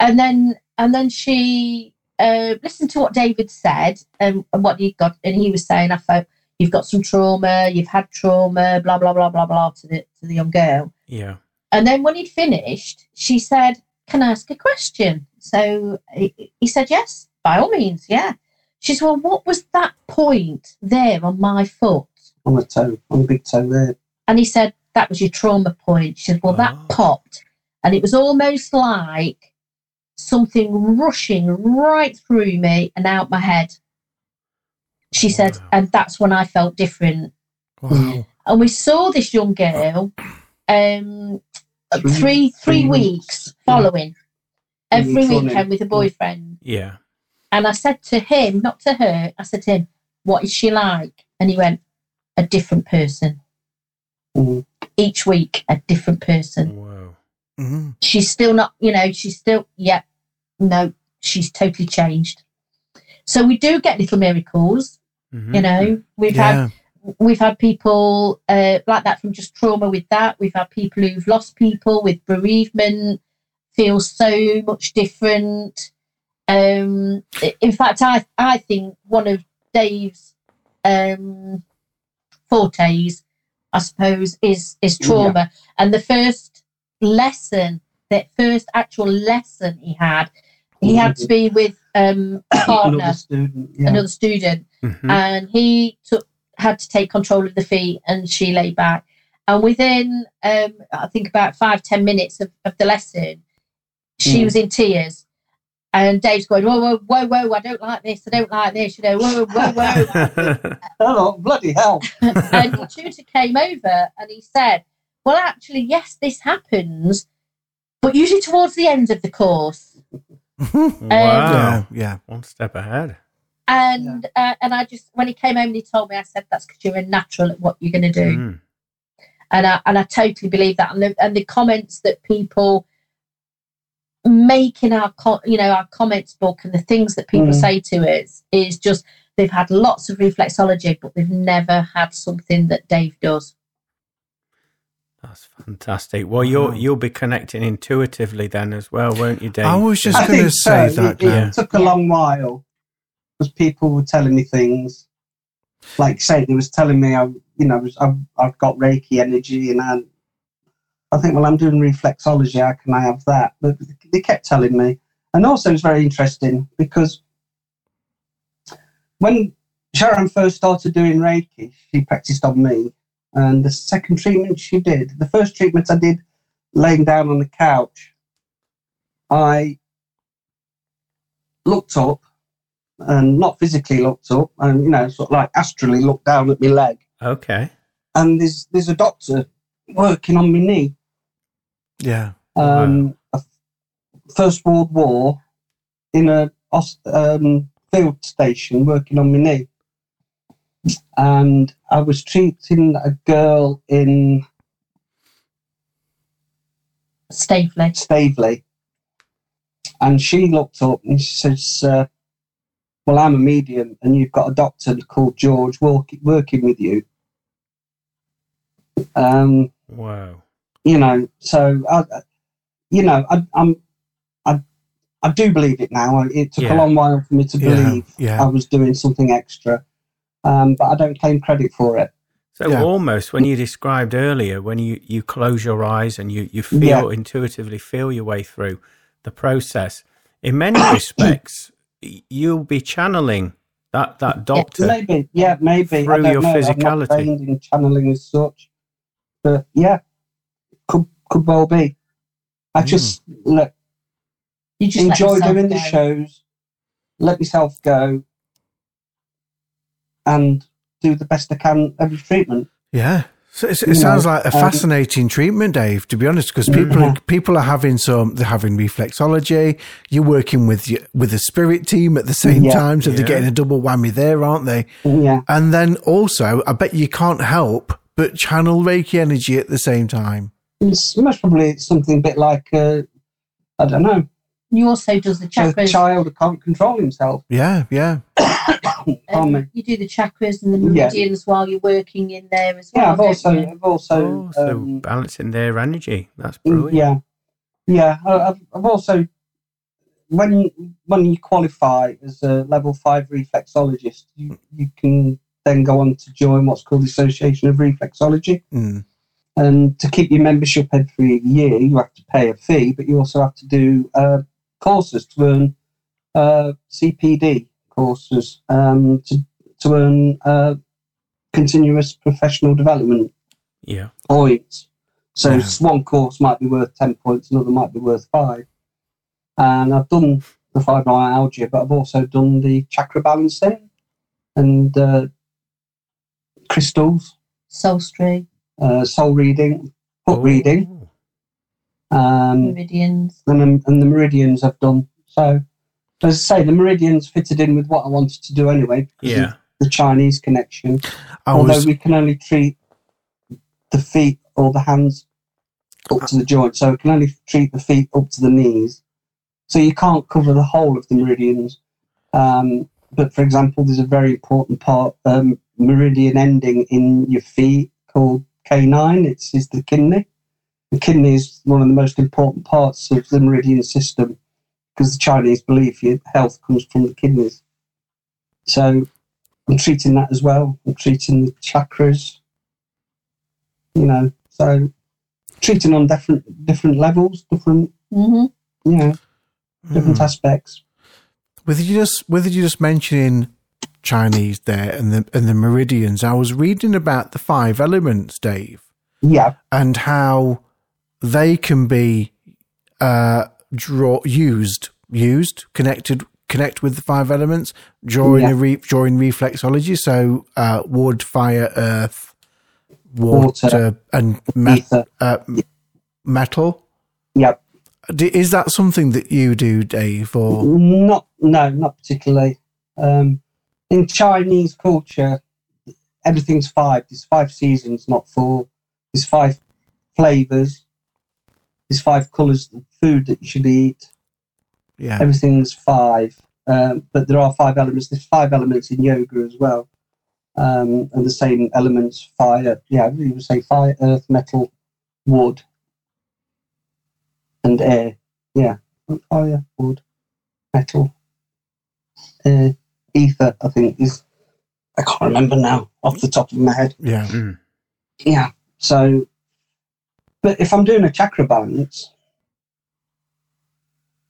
And then and then she uh, listened to what David said and, and what he got, and he was saying, I felt you've got some trauma, you've had trauma, blah blah blah blah blah to the to the young girl. yeah, And then when he'd finished, she said, Can I ask a question? So he, he said, Yes, by all means, yeah. She said, Well, what was that point there on my foot? On the toe, on the big toe there. And he said, That was your trauma point. She said, Well, that Oh. popped. And it was almost like something rushing right through me and out my head. She said, Wow. And that's when I felt different. Wow. And we saw this young girl um, Three- three three three weeks weeks. following Three every weeks running. weekend with a boyfriend. yeah, And I said to him, not to her, I said to him, What is she like? And he went, A different person. Mm. Each week, a different person. wow, Mhm. She's still not, you know, she's still, yeah, no, she's totally changed. So we do get little miracles, Mhm. you know. We've had we've had people uh, like that from just trauma with that. We've had people who've lost people with bereavement, feel so much different. Um, in fact, I I think one of Dave's um, fortes, I suppose, is is trauma. And the first lesson, the first actual lesson he had, he had to be with um, a partner, Another student. Yeah. another student Mhm. and he took had to take control of the feet and she lay back and within um i think about five ten minutes of, of the lesson she Mm. was in tears and dave's going whoa whoa whoa whoa i don't like this i don't like this you know whoa whoa whoa whoa Oh, bloody hell. and the tutor came over and he said well actually yes this happens but usually towards the end of the course wow, Yeah. Yeah. one step ahead. and uh, and i just when he came home and he told me i said that's because you're a natural at what you're going to do Mm. and I, and I totally believe that. And the, and the comments that people make in our co- you know our comments book and the things that people Mm. say to us is just they've had lots of reflexology, but they've never had something that Dave does. That's fantastic. Well, you'll you'll be connecting intuitively then as well, won't you, Dave? I was just going to say so. that. It, it took a long while because people were telling me things. Like say, they was telling me I, you know, I've, I've got Reiki energy, and I, I think, well, I'm doing reflexology. How can I have that? But they kept telling me, and also it's very interesting because when Sharon first started doing Reiki, she practiced on me, and the second treatment she did, the first treatment I did, laying down on the couch, I looked up and not physically looked up and you know sort of like astrally looked down at my leg okay. and there's there's a doctor working on my knee Yeah. um, a First World War in a um, field station working on my knee. And I was treating a girl in Staveley. Staveley. And she looked up and she says, uh, Well, I'm a medium and you've got a doctor called George work- working with you. Um, Wow. you know, so I, I- you know, I, I'm, I, I do believe it now. It took Yeah. a long while for me to Yeah, believe yeah. I was doing something extra, um, but I don't claim credit for it. So Yeah. almost when you described earlier, when you, you close your eyes and you, you feel Yeah. intuitively feel your way through the process, in many respects, you'll be channeling that, that doctor. Maybe, yeah, maybe. Through I don't your know. I'm physicality. not trained in channeling as such, but yeah, could could well be. I Hmm. just look, You just let enjoy yourself doing the shows, let myself go, and do the best I can every treatment. Yeah. So it's, it sounds know, like a um, fascinating treatment, Dave. To be honest, because people are, people are having some, they're having reflexology. You're working with your, with a spirit team at the same Yeah. time, so they're getting a double whammy there, aren't they? Yeah, And then also, I bet you can't help but channel Reiki energy at the same time. it's most probably something a bit like uh, I don't know, You also does the a child who can't control himself. Yeah, yeah, Pardon um, you do the chakras and the Yeah. meridians while you're working in there as well. Yeah, I've also, you? I've also, Oh, so um, balancing their energy. That's Mm, brilliant. Yeah, yeah. I- I've, I've also when when you qualify as a level five reflexologist, you you can then go on to join what's called the Association of Reflexology. mm, And to keep your membership every year, you have to pay a fee, but you also have to do uh, courses to earn uh, CPD courses um, to to earn uh, continuous professional development Yeah. points. So Yeah. one course might be worth 10 points, another might be worth five. And I've done the fibromyalgia, but I've also done the chakra balancing and uh, crystals, Soul Street, uh, soul reading, foot Oh. reading, um, meridians. and, the- and the meridians I've done. So, as I say, the meridians fitted in with what I wanted to do anyway. Yeah. The Chinese connection. I although was, we can only treat the feet or the hands up to the joint, so we can only treat the feet up to the knees. So you can't cover the whole of the meridians. Um, but for example, there's a very important part, um, meridian ending in your feet called K9. It's is the kidney. The kidney is one of the most important parts of the meridian system because the Chinese believe your health comes from the kidneys. So I'm treating that as well. I'm treating the chakras. You know, so treating on different different levels, different hmm you know, different mm. aspects. with you just with you just mentioning Chinese there and the and the meridians, I was reading about the five elements, Dave. Yeah, and how they can be uh, draw used used connected connect with the five elements drawing Yeah. a re, drawing reflexology. So uh, wood, fire, earth, water, Water. and me- uh, metal. Yeah, Is that something that you do, Dave? Or not no, not particularly. Um, in Chinese culture, everything's five. There's five seasons, not four. There's five flavors. There's five colors food that you should eat. yeah, everything's five, um, but there are five elements. There's five elements in yoga as well, um, and the same elements: fire. Yeah, you would say fire, earth, metal, wood, and air. Yeah, fire, wood, metal, air, ether. I think is. I can't remember now off the top of my head. yeah, Mm. Yeah. So, but if I'm doing a chakra balance,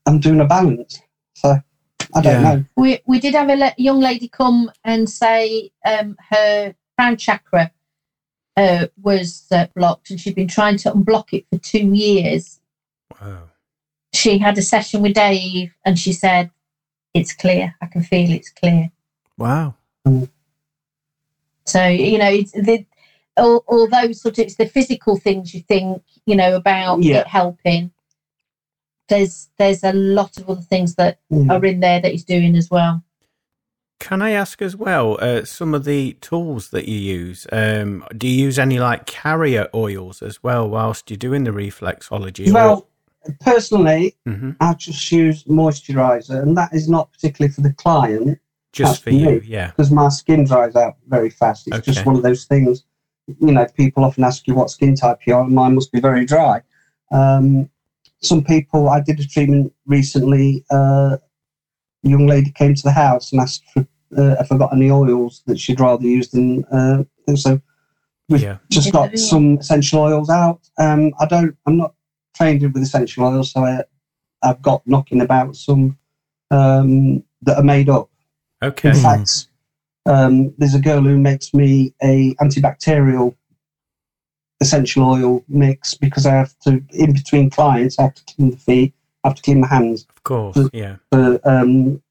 I'm doing a balance. So I don't Yeah. know. We we did have a le- young lady come and say um, her crown chakra uh, was uh, blocked, and she'd been trying to unblock it for two years. Wow. She had a session with Dave, and she said, "It's clear. I can feel it's clear." wow, So you know, it's the although sort of it's the physical things you think you know, about Yeah. it helping. There's there's a lot of other things that Yeah. are in there that he's doing as well. Can I ask as well uh, some of the tools that you use? Um, do you use any like carrier oils as well whilst you're doing the reflexology? Well, personally, hmm I just use moisturizer, and that is not particularly for the client just for that's you, me. yeah. because my skin dries out very fast. It's Okay. just one of those things. You know, people often ask you what skin type you are, and mine must be very dry. Um, some people, I did a treatment recently. Uh, a young lady came to the house and asked for uh, if I got any oils that she'd rather use than. Uh, so we've Yeah. just got some essential oils out. Um, I don't. I'm not trained with essential oils, so I, I've got knocking about some um, that are made up. Okay. In fact, um, there's a girl who makes me a antibacterial essential oil mix because I have to, in between clients, I have to clean the feet, I have to clean my hands Of course. Yeah. for um,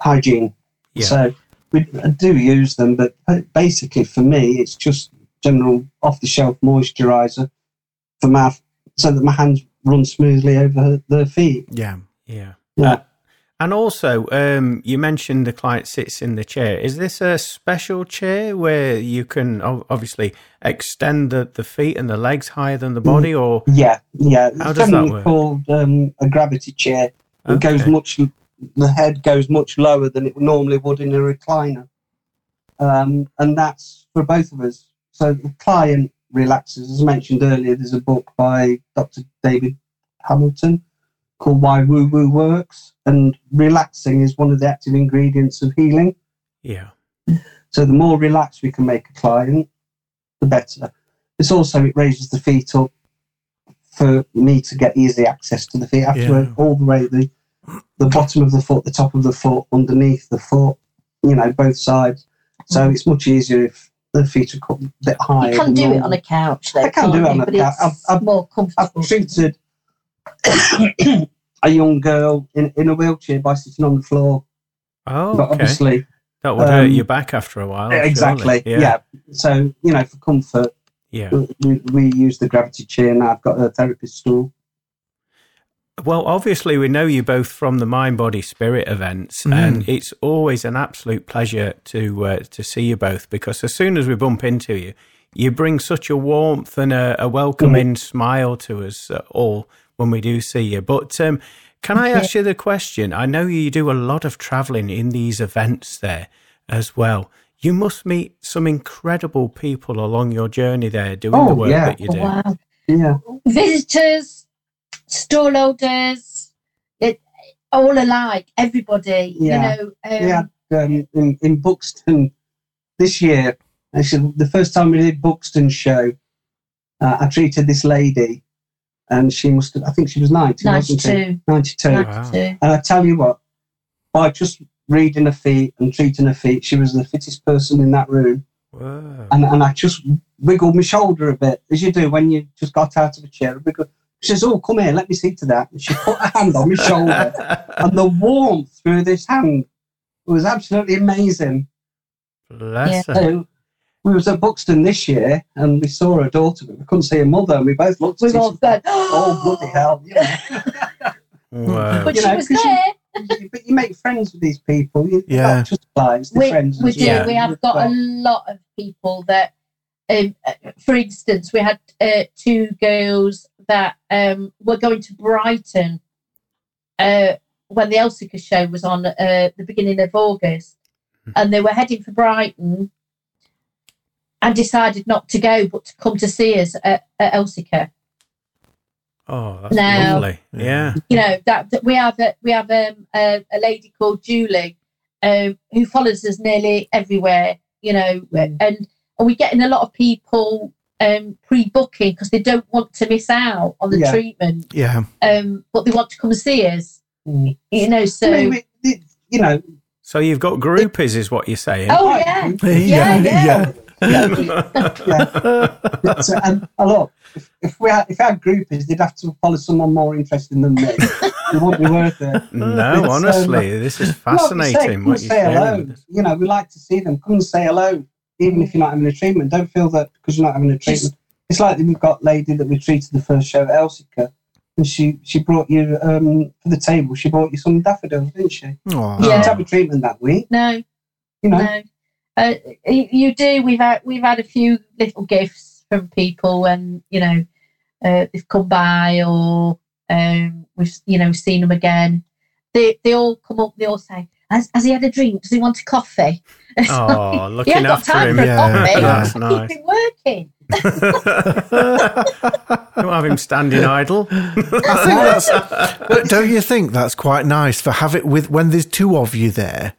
hygiene. Yeah. So we I do use them, but basically for me, it's just general off-the-shelf moisturizer for my so that my hands run smoothly over the feet. Yeah. Yeah. Yeah. Uh, and also, um, you mentioned the client sits in the chair. Is this a special chair where you can obviously extend the, the feet and the legs higher than the body, or Yeah, yeah. How it's does that work? called um, a gravity chair. It goes much. The head goes much lower than it normally would in a recliner, um, and that's for both of us. So the client relaxes. As mentioned earlier, there's a book by Dr. David Hamilton called "Why Woo Woo Works," and relaxing is one of the active ingredients of healing. yeah, So the more relaxed we can make a client, the better. It's also it raises the feet up for me to get easy access to the feet. I have to Yeah. work all the way the the bottom of the foot, the top of the foot, underneath the foot, you know, both sides. So mm. it's much easier if the feet are a bit higher. You can than do it on a couch, though. I can can't do it you? on a couch. It's I've- I've- more I've comfortable. treated a young girl in, in a wheelchair by sitting on the floor, oh, but okay, obviously that would hurt um, your back after a while. exactly, Yeah, yeah. So you know, for comfort, yeah. we, we use the gravity chair now. I've got a therapist stool. Well, obviously, we know you both from the Mind Body Spirit events, Mm. and it's always an absolute pleasure to uh, to see you both because as soon as we bump into you, you bring such a warmth and a, a welcoming smile to us uh, all when we do see you. But um, can I ask you the question? I know you do a lot of traveling in these events there as well. You must meet some incredible people along your journey there doing Oh, the work yeah. that you do. Wow. Yeah, Visitors, store loaders, it, all alike, everybody. Yeah. You know, um, we had um, in, in Buxton this year. Actually, the first time we did Buxton show, uh, I treated this lady, and she must have, I think she was 90, wasn't she? 92. 92. Wow. And I tell you what, by just reading her feet and treating her feet, she was the fittest person in that room. Whoa. And, and I just wiggled my shoulder a bit, as you do when you just got out of a chair. Wiggle. She says, Oh, come here, let me see to that. And she put her hand on my shoulder, and the warmth through this hand was absolutely amazing. Bless her. So we was at Buxton this year, and we saw her daughter, but we couldn't see her mother, and we both looked at We've each all other. gone, Oh, bloody hell. You know. Whoa. But You she know, was 'cause you- there. but you make friends with these people. You, Yeah. Not just clients, they're we, friends. we do. Yeah. We have got a lot of people that, um, uh, for instance, we had uh, two girls that um, were going to Brighton uh, when the Elsecar show was on uh, the beginning of August, Hmm. and they were heading for Brighton and decided not to go, but to come to see us at, at Elsecar. Oh, that's Now- lovely. Yeah. you know that, that we have a, we have um, a, a lady called Julie um, who follows us nearly everywhere. You know, Mm. and and we're getting a lot of people um, pre-booking because they don't want to miss out on the Yeah. treatment, Yeah. um, but they want to come and see us. Mm. You know, so I mean, we- we- you know, So you've got groupies, is what you're saying? oh yeah, Yeah. yeah. Yeah. But, uh, and uh, look, if, if we had, if our group is, they'd have to follow someone more interesting than me. it wouldn't be worth it. no, It's, um, honestly, this is No, fascinating. Say, what you're say sharing hello. You know, we like to see them. Come and say hello, even if you're not having a treatment. Don't feel that because you're not having a treatment. it's like we've got lady that we treated the first show at Elsecar, and she she brought you um for the table. She brought you some daffodils, didn't she? Aw. You Yeah. didn't have a treatment that week, No, you know. no. Uh, you you do. We've had we've had a few little gifts from people when you know uh, they've come by or um, we've you know seen them again. They they all come up. They all say, "Has, has he had a drink? Does he want a coffee?" It's Oh, like, looking ain't after him. for a Yeah, coffee. That's Keep nice. him working. Don't have him standing idle. I think that's, but don't you think that's quite nice for have it with when there's two of you there?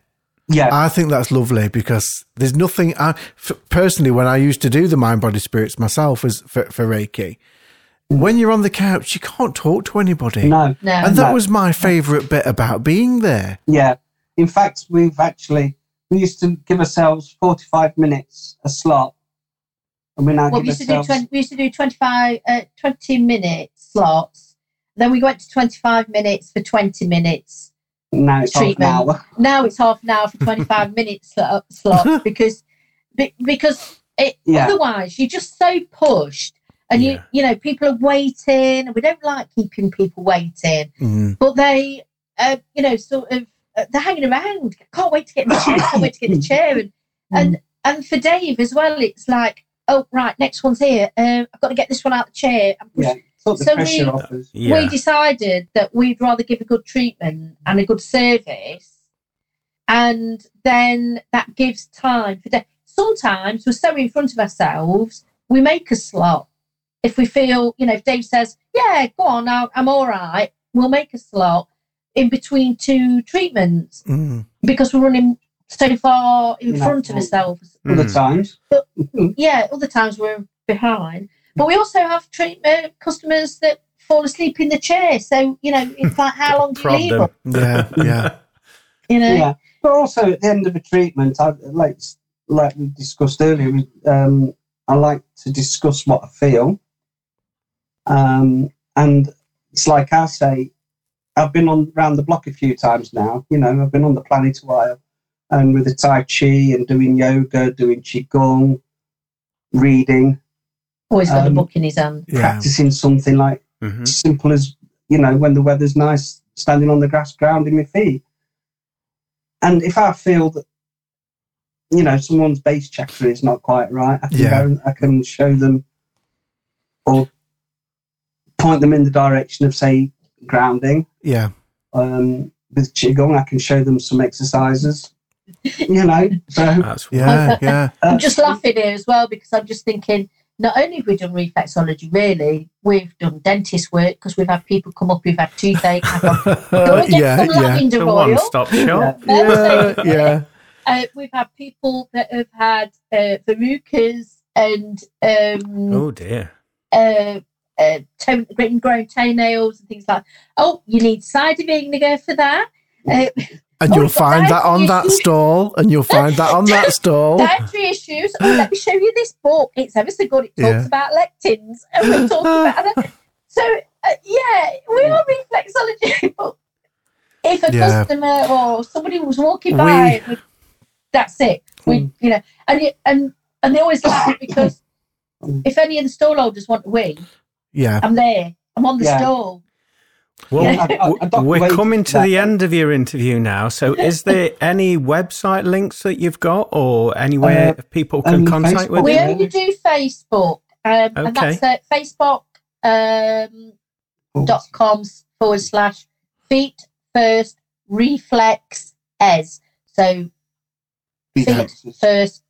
Yeah, I think that's lovely because there's nothing. I f- personally, when I used to do the mind body spirits myself as for, for Reiki, when you're on the couch, you can't talk to anybody. no, No, and that No. was my favourite bit about being there. yeah. In fact, we've actually we used to give ourselves forty-five minutes a slot, and we now well, we give used to do ourselves 20, we used to do 25, uh, 20 minute slots. Then we went to 25 minutes for 20 minutes. Now it's half an hour. Now it's half an hour for 25 minutes slot, slot because because it, Yeah. otherwise you're just so pushed and Yeah. you you know people are waiting and we don't like keeping people waiting Mm. but they uh, you know sort of uh, they're hanging around can't wait to get in the chair can't wait to get in the chair and and and for Dave as well it's like oh right next one's here um, I've got to get this one out of the chair and push Yeah, sort the So pressure we- off us. we decided that we'd rather give a good treatment and a good service, and then that gives time for that. Sometimes we're so in front of ourselves, we make a slot. If we feel, you know, if Dave says, "Yeah, go on, I'll, I'm all right," we'll make a slot in between two treatments Mm. because we're running so far in You know, front of ourselves. Other Mm. times, Yeah, other times we're behind. But we also have treatment customers that fall asleep in the chair. So, you know, it's like, how long do you leave them. them? Yeah, yeah. You know? yeah. But also at the end of a treatment, I like like we discussed earlier. we- Um, I like to discuss what I feel, um, and it's like I say, I've been on around the block a few times now. You know, I've been on the planet a while, and with the Tai Chi and doing yoga, doing Qigong, reading, Always got Um, a book in his hand. Yeah. practicing something like Mhm. simple as you know when the weather's nice standing on the grass grounding my feet and if i feel that you know someone's base chakra is not quite right i can Yeah. go and i can show them or point them in the direction of say grounding Yeah. um, with qigong i can show them some exercises you know so That's Yeah. Yeah. I'm uh, just laughing here as well because I'm just thinking, not only have we done reflexology, really, we've done dentist work because we've had people come up who've had toothache. Go get yeah. some Yeah. lavender a oil. one-stop shop. Yeah. Yeah. Uh, we've had people that have had uh, verrucas and um, Oh dear. uh, uh, toe, grown toenails and things like. Oh, you need cider vinegar for that. Uh, And Oh, you'll find that on that issues. stall, and you'll find that on that stall. dietary issues. Oh, let me show you this book. It's ever so good. It talks Yeah. about lectins, and we talk about. So uh, yeah, we are reflexology. But if a Yeah. customer or somebody was walking We- by, we- that's it. We, you know, and you, and and they always laugh because if any of the stallholders want to win, Yeah. I'm there. I'm on the Yeah. stall. Well, Yeah. I- I- I we're coming to the end of your interview now. So, is there any website links that you've got, or anywhere people can contact with Facebook. We you? Yeah. only do Facebook, um, and Okay. that's uh, Facebook um, dot com forward slash feet first reflex es. So feet Reflexes. first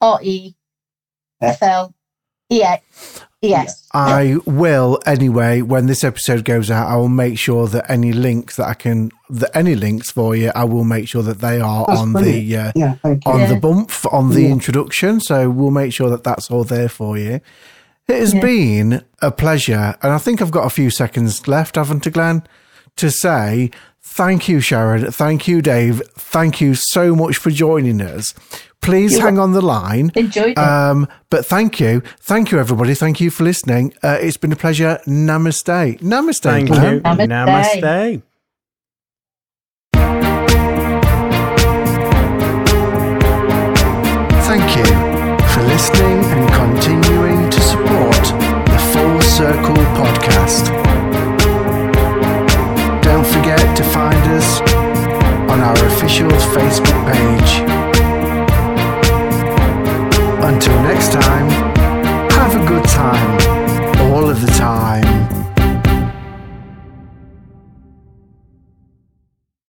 R E F L E X E S. I will anyway. When this episode goes out, I will make sure that any links that I can, that any links for you, I will make sure that they are That's on brilliant. the uh, Yeah, on Yeah. the bump on the Yeah. introduction. So we'll make sure that that's all there for you. It has Yeah. been a pleasure, and I think I've got a few seconds left, haven't I, Glenn? To say thank you, Sharon. Thank you, Dave. Thank you so much for joining us. Please You're hang on the line. Enjoyed it. Um, but thank you. Thank you, everybody. Thank you for listening. Uh, it's been a pleasure. Namaste. Namaste. Thank Glenn. you. Namaste. Namaste. Thank you for listening and continuing to support official Facebook page. Until next time, have a good time, all of the time.